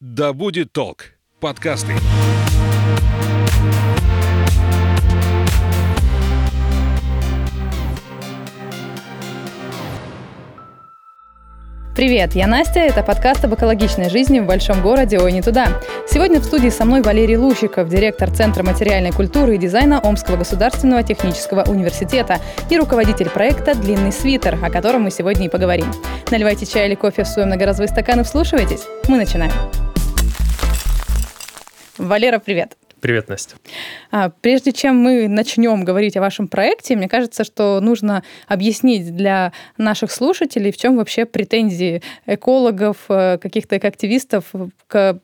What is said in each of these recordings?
Да будет толк. Подкасты. Привет, я Настя, это подкаст об экологичной жизни в большом городе «Ой, не туда». Сегодня в студии со мной Валерий Лущиков, директор Центра материальной культуры и дизайна Омского государственного технического университета и руководитель проекта «Длинный свитер», о котором мы сегодня и поговорим. Наливайте чай или кофе в свой многоразовый стакан и вслушивайтесь. Мы начинаем. Валера, привет. Привет, Настя. А, прежде чем мы начнем говорить о вашем проекте, мне кажется, что нужно объяснить для наших слушателей, в чем вообще претензии экологов, э, каких-то активистов к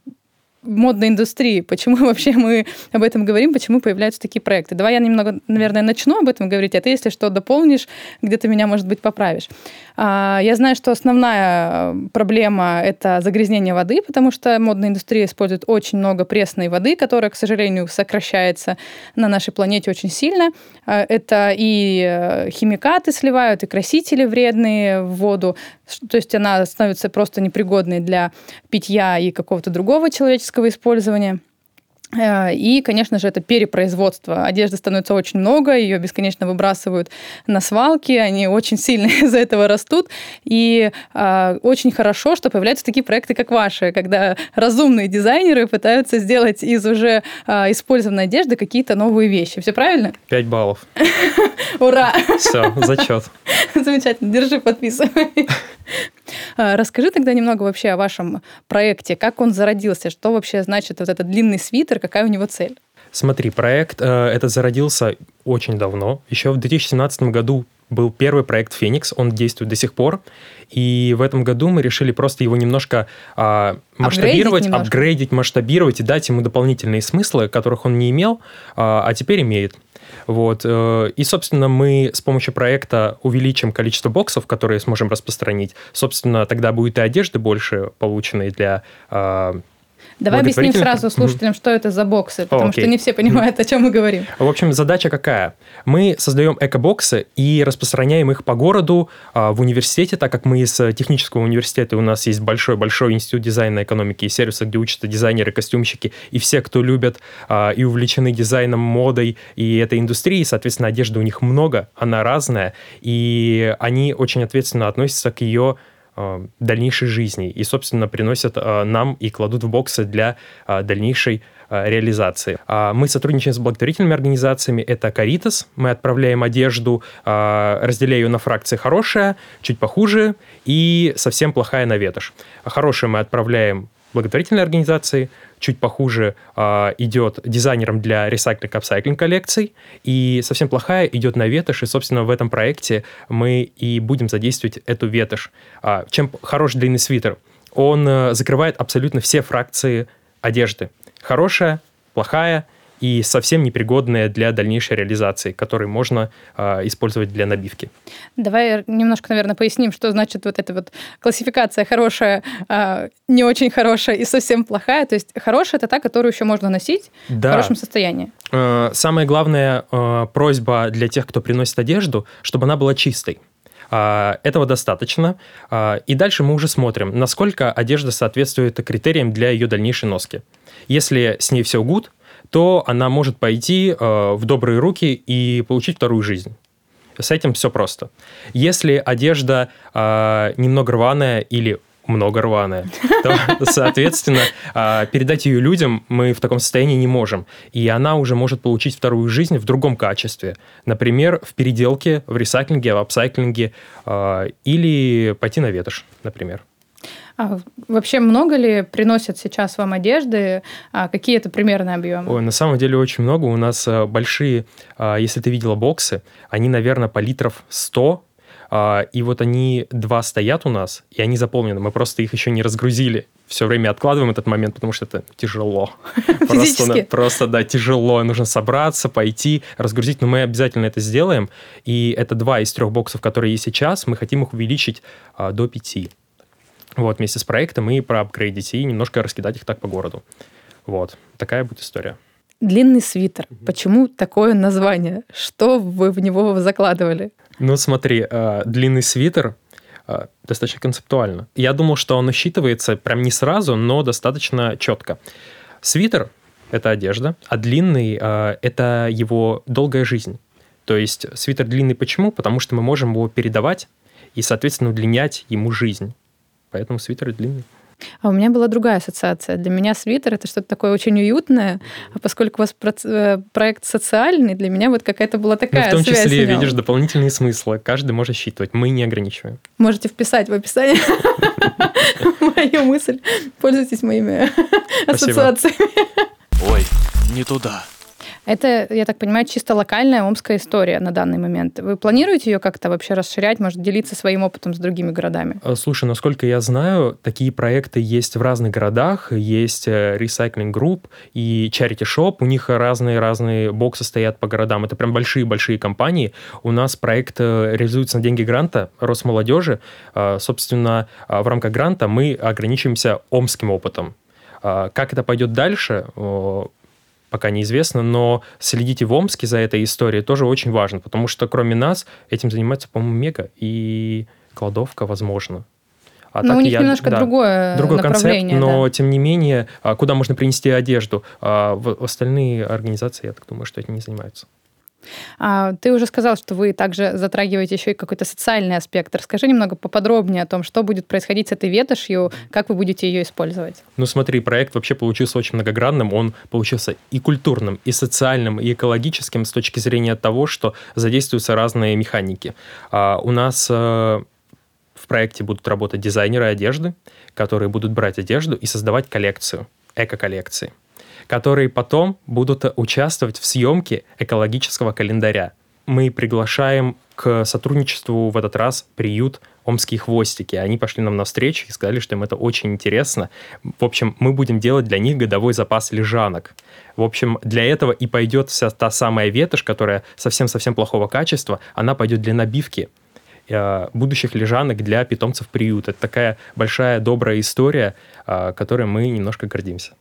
модной индустрии. Почему вообще мы об этом говорим, почему появляются такие проекты. Давай я немного, наверное, начну об этом говорить, а ты, если что, дополнишь, где-то меня, может быть, поправишь. А, я знаю, что основная э, проблема – это загрязнение воды, потому что модная индустрия использует очень много пресной воды, которая, к сожалению, сокращается на нашей планете очень сильно. А, это и э, химикаты сливают, и красители вредные в воду, то есть она становится просто непригодной для питья и какого-то другого человеческого использования. Э, и, конечно же, это перепроизводство. Одежды становится очень много, ее бесконечно выбрасывают на свалки, они очень сильно из-за этого растут. И э, очень хорошо, что появляются такие проекты, как ваши, когда разумные дизайнеры пытаются сделать из уже э, использованной одежды какие-то новые вещи. Все правильно? Пять баллов. Ура! Все, зачет. Замечательно, держи, подписывай. А, расскажи тогда немного вообще о вашем проекте, как он зародился, что вообще значит вот этот длинный свитер, какая у него цель? Смотри, проект э, этот зародился очень давно. Еще в 2017 году был первый проект «Феникс», он действует до сих пор. И в этом году мы решили просто его немножко а, масштабировать, немножко. апгрейдить, масштабировать и дать ему дополнительные смыслы, которых он не имел, а, а теперь имеет. Вот. Э, и, собственно, мы с помощью проекта увеличим количество боксов, которые сможем распространить. Собственно, тогда будет и одежды больше полученной для а, Давай объясним сразу слушателям, mm-hmm. что это за боксы, потому okay. что не все понимают, о чем мы говорим. В общем, задача какая? Мы создаем эко-боксы и распространяем их по городу а, в университете, так как мы из технического университета, у нас есть большой-большой институт дизайна, экономики и сервиса, где учатся дизайнеры, костюмщики, и все, кто любят а, и увлечены дизайном, модой и этой индустрией, соответственно, одежды у них много, она разная, и они очень ответственно относятся к ее Э, дальнейшей жизни и, собственно, приносят э, нам и кладут в боксы для э, дальнейшей реализации. А мы сотрудничаем с благотворительными организациями. Это Caritas. Мы отправляем одежду, разделяя ее на фракции хорошая, чуть похуже и совсем плохая на ветошь. Хорошая мы отправляем благотворительной организации, чуть похуже э, идет дизайнером для ресайклинг апсайклинг коллекций, и совсем плохая идет на ветошь, и, собственно, в этом проекте мы и будем задействовать эту ветошь. А, чем хороший длинный свитер? Он э, закрывает абсолютно все фракции одежды. Хорошая, плохая, и совсем непригодные для дальнейшей реализации, которые можно э, использовать для набивки. Давай немножко, наверное, поясним, что значит вот эта вот классификация хорошая, э, не очень хорошая и совсем плохая. То есть хорошая это та, которую еще можно носить да. в хорошем состоянии. Э, самая главная э, просьба для тех, кто приносит одежду, чтобы она была чистой. Этого достаточно. И дальше мы уже смотрим, насколько одежда соответствует критериям для ее дальнейшей носки. Если с ней все гуд, то она может пойти э, в добрые руки и получить вторую жизнь. С этим все просто. Если одежда э, немного рваная или много рваная, то, соответственно, э, передать ее людям мы в таком состоянии не можем. И она уже может получить вторую жизнь в другом качестве. Например, в переделке, в ресайклинге, в апсайклинге э, или пойти на ветошь, например. А вообще много ли приносят сейчас вам одежды? А какие это примерные объемы? Ой, на самом деле очень много. У нас э, большие, а, если ты видела боксы, они, наверное, по литров 100 а, и вот они два стоят у нас, и они заполнены. Мы просто их еще не разгрузили. Все время откладываем этот момент, потому что это тяжело. Просто, просто, да, тяжело. Нужно собраться, пойти, разгрузить. Но мы обязательно это сделаем. И это два из трех боксов, которые есть сейчас. Мы хотим их увеличить а, до пяти вот, вместе с проектом и проапгрейдить, и немножко раскидать их так по городу. Вот, такая будет история. Длинный свитер. Угу. Почему такое название? Что вы в него закладывали? Ну, смотри, э, длинный свитер э, достаточно концептуально. Я думал, что оно считывается прям не сразу, но достаточно четко. Свитер – это одежда, а длинный э, – это его долгая жизнь. То есть свитер длинный почему? Потому что мы можем его передавать и, соответственно, удлинять ему жизнь. Поэтому свитер длинный. А у меня была другая ассоциация. Для меня свитер это что-то такое очень уютное, а поскольку у вас э, проект социальный, для меня вот какая-то была такая. Ну, в том числе видишь дополнительные смыслы. Каждый может считывать. Мы не ограничиваем. Можете вписать в описание мою мысль. Пользуйтесь моими ассоциациями. Ой, не туда. Это, я так понимаю, чисто локальная омская история на данный момент. Вы планируете ее как-то вообще расширять, может, делиться своим опытом с другими городами? Э, слушай, насколько я знаю, такие проекты есть в разных городах. Есть э, Recycling Group и Charity Shop. У них разные-разные боксы стоят по городам. Это прям большие-большие компании. У нас проект э, реализуется на деньги гранта Росмолодежи. Собственно, в рамках гранта мы ограничиваемся омским опытом. Как это пойдет дальше, пока неизвестно, но следите в Омске за этой историей тоже очень важно, потому что кроме нас этим занимается, по-моему, Мега и Кладовка, возможно. А но так у них я, немножко да, другое, другой концепт, но да. тем не менее, а, куда можно принести одежду, а в остальные организации, я так думаю, что этим не занимаются. А, ты уже сказал, что вы также затрагиваете еще и какой-то социальный аспект. Расскажи немного поподробнее о том, что будет происходить с этой ветошью, как вы будете ее использовать. Ну смотри, проект вообще получился очень многогранным. Он получился и культурным, и социальным, и экологическим с точки зрения того, что задействуются разные механики. А, у нас э, в проекте будут работать дизайнеры одежды, которые будут брать одежду и создавать коллекцию, эко-коллекции которые потом будут участвовать в съемке экологического календаря. Мы приглашаем к сотрудничеству в этот раз приют «Омские хвостики». Они пошли нам навстречу и сказали, что им это очень интересно. В общем, мы будем делать для них годовой запас лежанок. В общем, для этого и пойдет вся та самая ветошь, которая совсем-совсем плохого качества, она пойдет для набивки э, будущих лежанок для питомцев приюта. Это такая большая добрая история, э, которой мы немножко гордимся.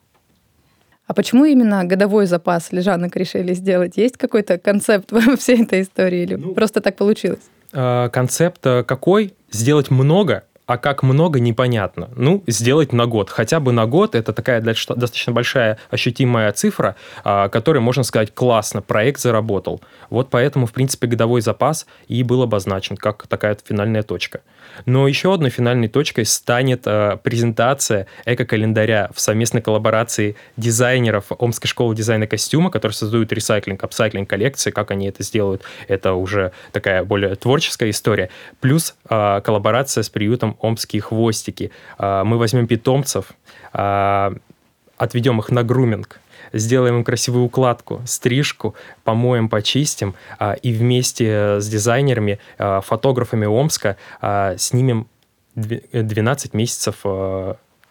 А почему именно годовой запас лежанок решили сделать? Есть какой-то концепт во всей этой истории или ну, просто так получилось? Э, концепт какой? Сделать много, а как много, непонятно. Ну, сделать на год. Хотя бы на год это такая достаточно большая ощутимая цифра, а, которой можно сказать, классно, проект заработал. Вот поэтому, в принципе, годовой запас и был обозначен как такая финальная точка. Но еще одной финальной точкой станет э, презентация эко-календаря в совместной коллаборации дизайнеров Омской школы дизайна костюма, которые создают ресайклинг, апсайклинг коллекции. Как они это сделают, это уже такая более творческая история. Плюс э, коллаборация с приютом Омские хвостики. Э, мы возьмем питомцев, э, отведем их на груминг, сделаем им красивую укладку, стрижку, помоем, почистим, а, и вместе с дизайнерами, а, фотографами Омска а, снимем 12 месяцев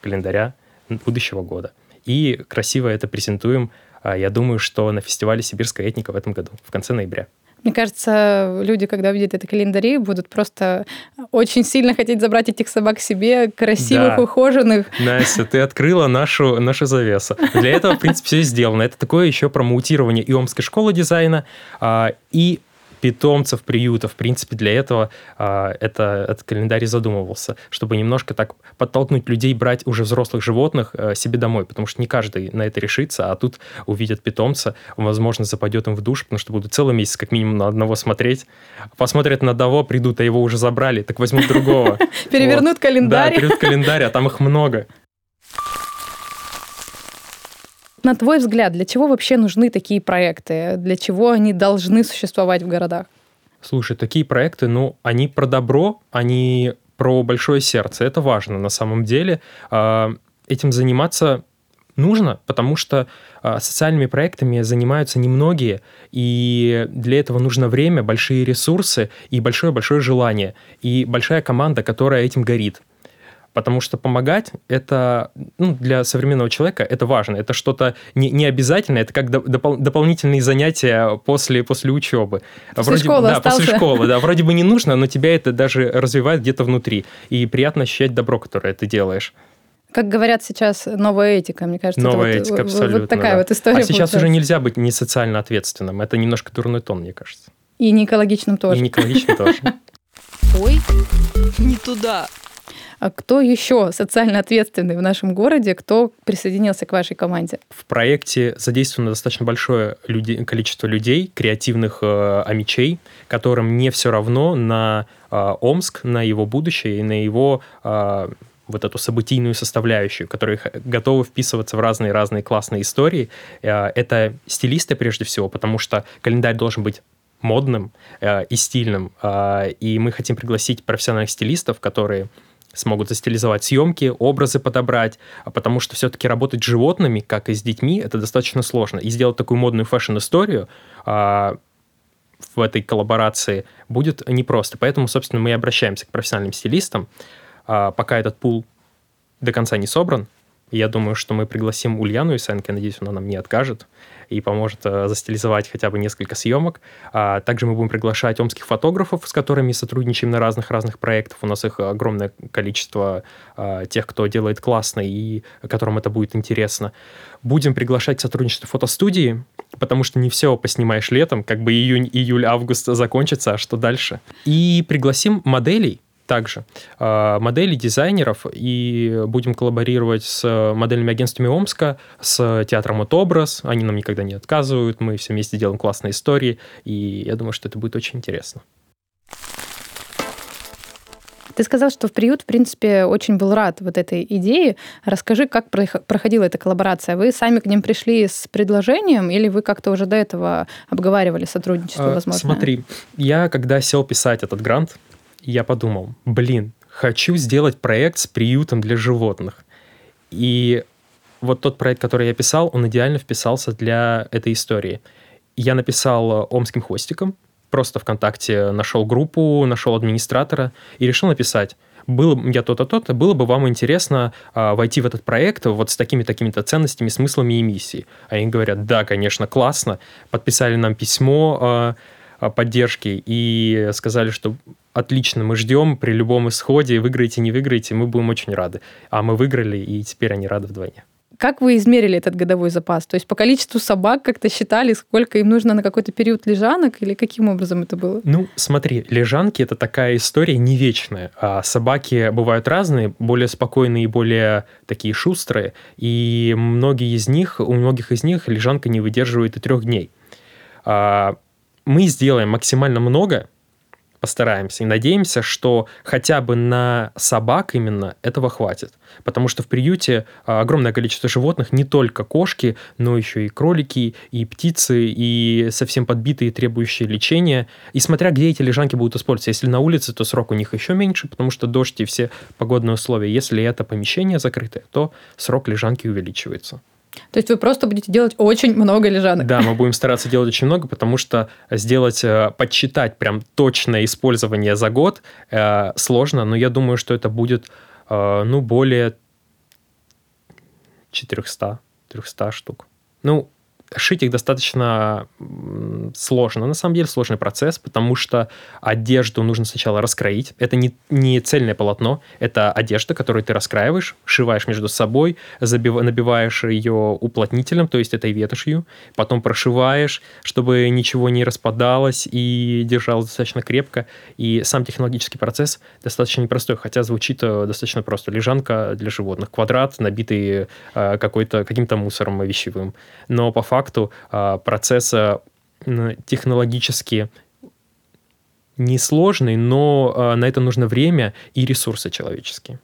календаря будущего года. И красиво это презентуем, я думаю, что на фестивале «Сибирская этника» в этом году, в конце ноября. Мне кажется, люди, когда увидят это календари, будут просто очень сильно хотеть забрать этих собак себе, красивых, да. ухоженных. Настя, ты открыла нашу, нашу завесу. Для этого, в принципе, все сделано. Это такое еще промоутирование и Омской школы дизайна, а, и питомцев, приюта. В принципе, для этого а, это, этот календарь задумывался, чтобы немножко так подтолкнуть людей брать уже взрослых животных а, себе домой, потому что не каждый на это решится, а тут увидят питомца, возможно, западет им в душ, потому что будут целый месяц как минимум на одного смотреть. Посмотрят на одного, придут, а его уже забрали, так возьмут другого. Перевернут календарь. Да, перевернут календарь, а там их много. На твой взгляд, для чего вообще нужны такие проекты? Для чего они должны существовать в городах? Слушай, такие проекты, ну, они про добро, они про большое сердце. Это важно на самом деле. А, этим заниматься нужно, потому что а, социальными проектами занимаются немногие, и для этого нужно время, большие ресурсы и большое-большое желание, и большая команда, которая этим горит потому что помогать это ну, для современного человека это важно, это что-то не, не обязательное, это как допол- дополнительные занятия после, после учебы. После вроде, школы да, остался. после школы, да, вроде бы не нужно, но тебя это даже развивает где-то внутри, и приятно ощущать добро, которое ты делаешь. Как говорят сейчас, новая этика, мне кажется. Новая это этика, вот, абсолютно. Вот такая да. вот история. А сейчас получается. уже нельзя быть не социально ответственным. Это немножко дурной тон, мне кажется. И не экологичным тоже. И не экологичным тоже. Ой, не туда. А кто еще социально ответственный в нашем городе, кто присоединился к вашей команде? В проекте задействовано достаточно большое люди, количество людей, креативных э, амичей, которым не все равно на э, Омск, на его будущее и на его э, вот эту событийную составляющую, которые готовы вписываться в разные-разные классные истории. Э, это стилисты прежде всего, потому что календарь должен быть модным э, и стильным. Э, и мы хотим пригласить профессиональных стилистов, которые смогут застилизовать съемки, образы подобрать, а потому что все-таки работать с животными, как и с детьми, это достаточно сложно. И сделать такую модную фэшн-историю а, в этой коллаборации будет непросто. Поэтому, собственно, мы и обращаемся к профессиональным стилистам. А, пока этот пул до конца не собран, я думаю, что мы пригласим Ульяну Исенко, надеюсь, она нам не откажет и поможет э, застилизовать хотя бы несколько съемок. А также мы будем приглашать омских фотографов, с которыми сотрудничаем на разных-разных проектах. У нас их огромное количество а, тех, кто делает классно и которым это будет интересно. Будем приглашать к сотрудничеству фотостудии, потому что не все поснимаешь летом, как бы июнь, июль, август закончится, а что дальше. И пригласим моделей, также э, модели дизайнеров, и будем коллаборировать с модельными агентствами Омска, с театром «От образ». Они нам никогда не отказывают, мы все вместе делаем классные истории, и я думаю, что это будет очень интересно. Ты сказал, что в приют, в принципе, очень был рад вот этой идее. Расскажи, как проходила эта коллаборация? Вы сами к ним пришли с предложением или вы как-то уже до этого обговаривали сотрудничество, а, возможно? Смотри, я когда сел писать этот грант, я подумал, блин, хочу сделать проект с приютом для животных. И вот тот проект, который я писал, он идеально вписался для этой истории. Я написал омским хвостиком, просто ВКонтакте нашел группу, нашел администратора и решил написать, было я то-то, то-то, было бы вам интересно а, войти в этот проект вот с такими-такими-то ценностями, смыслами и миссией. Они говорят, да, конечно, классно. Подписали нам письмо а, поддержки и сказали, что отлично, мы ждем при любом исходе, выиграете, не выиграете, мы будем очень рады. А мы выиграли, и теперь они рады вдвойне. Как вы измерили этот годовой запас? То есть по количеству собак как-то считали, сколько им нужно на какой-то период лежанок, или каким образом это было? Ну, смотри, лежанки — это такая история не вечная. А собаки бывают разные, более спокойные и более такие шустрые, и многие из них, у многих из них лежанка не выдерживает и трех дней. А, мы сделаем максимально много, постараемся и надеемся, что хотя бы на собак именно этого хватит. Потому что в приюте а, огромное количество животных, не только кошки, но еще и кролики, и птицы, и совсем подбитые, требующие лечения. И смотря где эти лежанки будут использоваться. Если на улице, то срок у них еще меньше, потому что дождь и все погодные условия. Если это помещение закрытое, то срок лежанки увеличивается. То есть вы просто будете делать очень много лежанок. Да, мы будем стараться делать очень много, потому что сделать, э, подсчитать прям точное использование за год э, сложно, но я думаю, что это будет, э, ну, более 400, 300 штук. Ну, шить их достаточно сложно. На самом деле сложный процесс, потому что одежду нужно сначала раскроить. Это не, не цельное полотно, это одежда, которую ты раскраиваешь, сшиваешь между собой, забив, набиваешь ее уплотнителем, то есть этой ветошью, потом прошиваешь, чтобы ничего не распадалось и держалось достаточно крепко. И сам технологический процесс достаточно непростой, хотя звучит э, достаточно просто. Лежанка для животных, квадрат, набитый э, какой-то, каким-то мусором вещевым. Но по факту факту а, процесса технологически несложный, но а, на это нужно время и ресурсы человеческие.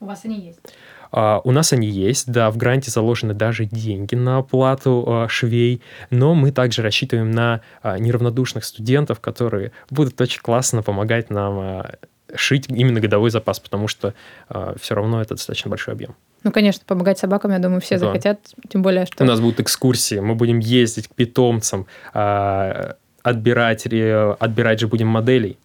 У вас они есть? Uh, у нас они есть, да, в гранте заложены даже деньги на оплату uh, швей, но мы также рассчитываем на uh, неравнодушных студентов, которые будут очень классно помогать нам шить именно годовой запас, потому что все равно это достаточно большой объем. Ну, конечно, помогать собакам, я думаю, все да. захотят, тем более, что... У нас будут экскурсии, мы будем ездить к питомцам, а, отбирать, отбирать же будем моделей.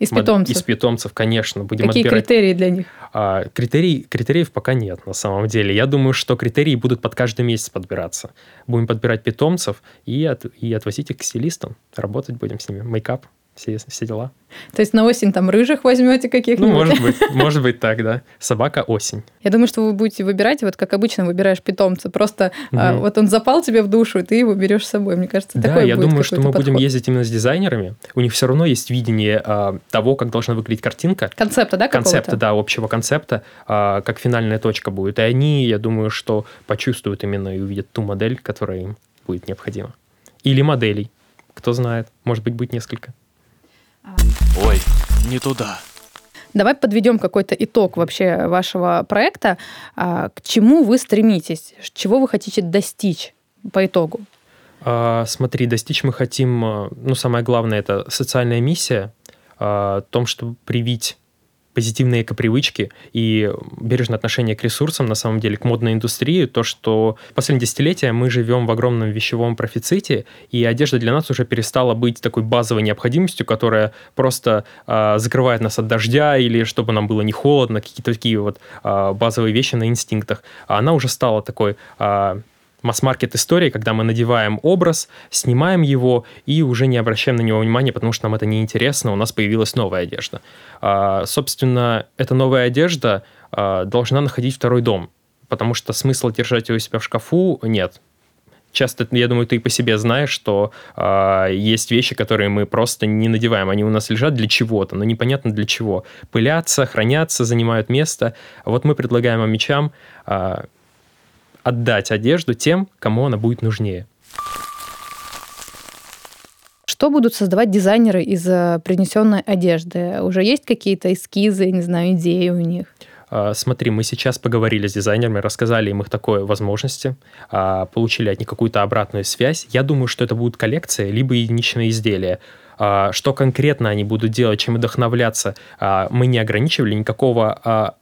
Из питомцев? Из питомцев, конечно. Будем Какие отбирать... критерии для них? А, критерий, критериев пока нет, на самом деле. Я думаю, что критерии будут под каждый месяц подбираться. Будем подбирать питомцев и, от, и отвозить их к стилистам. Работать будем с ними. Мейкап все, все дела. То есть на осень там рыжих возьмете каких-нибудь? Ну, может быть, может быть так, да. Собака осень. Я думаю, что вы будете выбирать, вот как обычно выбираешь питомца. Просто а, Мгм. вот он запал тебе в душу, и ты его берешь с собой. Мне кажется, Да, такой я будет думаю, что мы какой-то будем подход. ездить именно с дизайнерами. У них все равно есть видение а, того, как должна выглядеть картинка. Концепта, да, концепта, да, общего концепта, а, как финальная точка будет. И они, я думаю, что почувствуют именно и увидят ту модель, которая им будет необходима. Или моделей. Кто знает, может быть, будет несколько. Ой, не туда. Давай подведем какой-то итог вообще вашего проекта. А, К чему вы стремитесь? Чего вы хотите достичь по итогу? А, Смотри, достичь мы хотим, а, ну, самое главное, это социальная миссия, а, о том, чтобы привить позитивные эко-привычки и бережное отношение к ресурсам, на самом деле, к модной индустрии, то, что в последние десятилетия мы живем в огромном вещевом профиците, и одежда для нас уже перестала быть такой базовой необходимостью, которая просто а, закрывает нас от дождя или чтобы нам было не холодно, какие-то такие вот а, базовые вещи на инстинктах. А она уже стала такой а, масс-маркет истории, когда мы надеваем образ, снимаем его и уже не обращаем на него внимания, потому что нам это неинтересно, у нас появилась новая одежда. А, собственно, эта новая одежда а, должна находить второй дом, потому что смысла держать ее у себя в шкафу нет. Часто, я думаю, ты по себе знаешь, что а, есть вещи, которые мы просто не надеваем. Они у нас лежат для чего-то, но непонятно для чего. Пылятся, хранятся, занимают место. Вот мы предлагаем мечам а, отдать одежду тем, кому она будет нужнее. Что будут создавать дизайнеры из э, принесенной одежды? Уже есть какие-то эскизы, не знаю, идеи у них? А, Смотри, мы сейчас поговорили с дизайнерами, рассказали им их такой возможности, а, получили от них какую-то обратную связь. Я думаю, что это будут коллекции, либо единичные изделия. А, Что конкретно они будут делать, чем вдохновляться, мы не ограничивали, никакого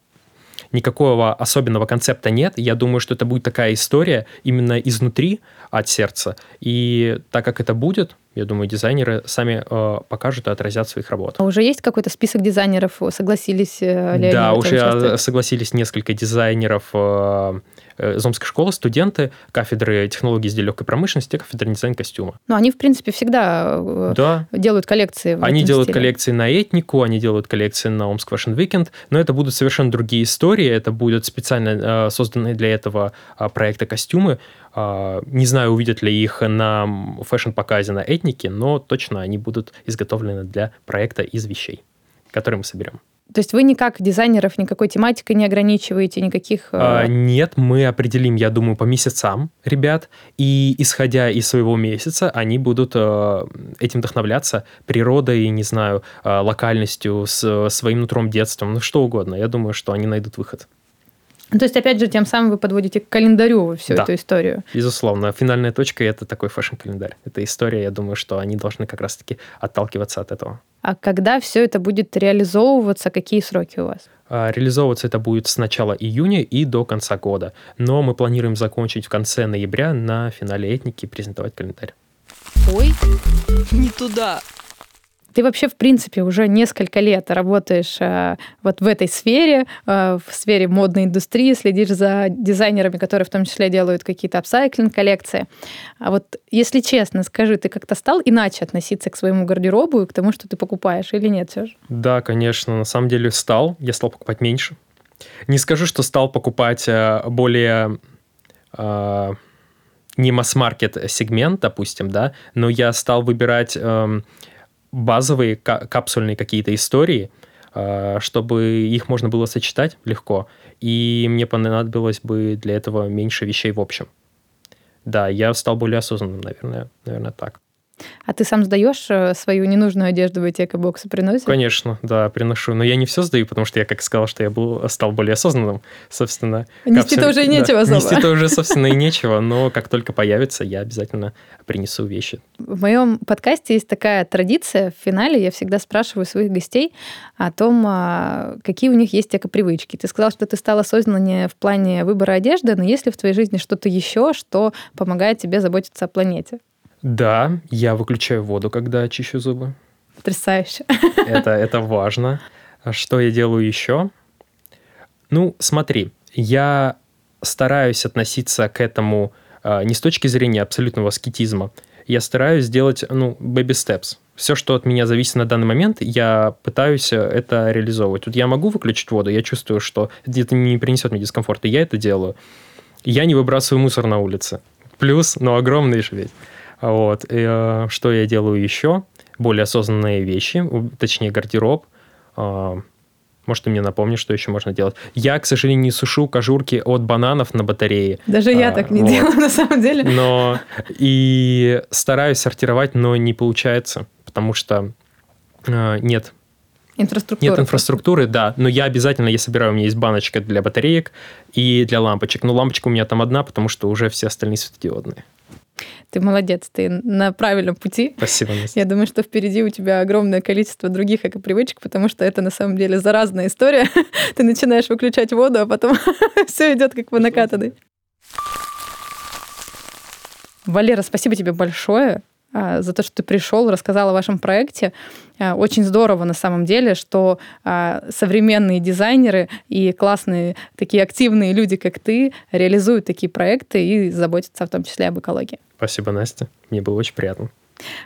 никакого особенного концепта нет. Я думаю, что это будет такая история именно изнутри, от сердца. И так как это будет, я думаю, дизайнеры сами э, покажут и отразят в своих работах. А уже есть какой-то список дизайнеров? Согласились э, ли Да, уже участвовать? согласились несколько дизайнеров э, э, из Омской школы, студенты кафедры технологий изделий легкой промышленности, кафедры дизайн костюма. Ну, они, в принципе, всегда э, Да, делают коллекции в они делают стиле. коллекции на этнику, они делают коллекции на Омск Fashion Weekend, но это будут совершенно другие истории, это будут специально э, созданные для этого э, проекта костюмы. Э, не знаю, увидят ли их на fashion -показе на этнике, но точно они будут изготовлены для проекта из вещей, которые мы соберем. То есть вы никак дизайнеров никакой тематикой не ограничиваете, никаких... э, А, Нет, мы определим, я думаю, по месяцам ребят, и исходя из своего месяца, они будут э, этим вдохновляться природой, не знаю, э, локальностью, с своим нутром детством, ну что угодно. Я думаю, что они найдут выход. То есть, опять же, тем самым вы подводите к календарю всю Да. эту историю. Безусловно, финальная точка – это такой фэшн-календарь. Это история, я думаю, что они должны как раз-таки отталкиваться от этого. А когда все это будет реализовываться, какие сроки у вас? А, Реализовываться это будет с начала июня и до конца года. Но мы планируем закончить в конце ноября на финале этники и презентовать календарь. Ой, не туда. Ты вообще, в принципе, уже несколько лет работаешь э, вот в этой сфере, э, в сфере модной индустрии, следишь за дизайнерами, которые в том числе делают какие-то апсайклинг-коллекции. А вот, если честно, скажи, ты как-то стал иначе относиться к своему гардеробу и к тому, что ты покупаешь, или нет же? Да, конечно, на самом деле стал. Я стал покупать меньше. Не скажу, что стал покупать э, более э, не масс-маркет сегмент, допустим, да, но я стал выбирать эм, базовые ка- капсульные какие-то истории, э, чтобы их можно было сочетать легко, и мне понадобилось бы для этого меньше вещей в общем. Да, я стал более осознанным, наверное, наверное, так. А ты сам сдаешь э, свою ненужную одежду в эти экобоксы, приносишь? Конечно, да, приношу. Но я не все сдаю, потому что я, как сказал, что я был, стал более осознанным, собственно. Нести-то капсуль- уже и да, нечего особо. Нести-то уже, собственно, и нечего, но как только появится, я обязательно принесу вещи. В моем подкасте есть такая традиция. В финале я всегда спрашиваю своих гостей о том, а, какие у них есть экопривычки. Ты сказал, что ты стал осознаннее в плане выбора одежды, но есть ли в твоей жизни что-то еще, что помогает тебе заботиться о планете? Да, я выключаю воду, когда чищу зубы. Потрясающе. Это, это важно. А Что я делаю еще? Ну, смотри, я стараюсь относиться к этому а, не с точки зрения абсолютного аскетизма. Я стараюсь сделать, ну, baby steps. все, что от меня зависит на данный момент, я пытаюсь это реализовывать. Тут я могу выключить воду, я чувствую, что это не принесет мне дискомфорта, я это делаю. Я не выбрасываю мусор на улице. Плюс, но огромный же ведь. Вот. И, э, что я делаю еще? Более осознанные вещи, точнее гардероб. Э, может, ты мне напомнишь, что еще можно делать. Я, к сожалению, не сушу кожурки от бананов на батарее. Даже я а, так не вот. делаю, на самом деле. Но и стараюсь сортировать, но не получается, потому что э, нет Инфраструктура. Нет инфраструктуры, да. Но я обязательно, я собираю, у меня есть баночка для батареек и для лампочек. Но лампочка у меня там одна, потому что уже все остальные светодиодные. Ты молодец, ты на правильном пути. Спасибо, Настя. Я думаю, что впереди у тебя огромное количество других эко-привычек, потому что это на самом деле заразная история. Ты начинаешь выключать воду, а потом все идет как по накатанной. Валера, спасибо тебе большое за то, что ты пришел, рассказал о вашем проекте. А, очень здорово на самом деле, что а, современные дизайнеры и классные такие активные люди, как ты, реализуют такие проекты и заботятся в том числе об экологии. Спасибо, Настя. Мне было очень приятно.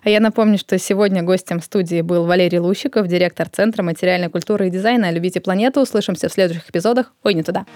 А я напомню, что сегодня гостем студии был Валерий Лущиков, директор Центра материальной культуры и дизайна «Любите планету». Услышимся в следующих эпизодах. Ой, не туда.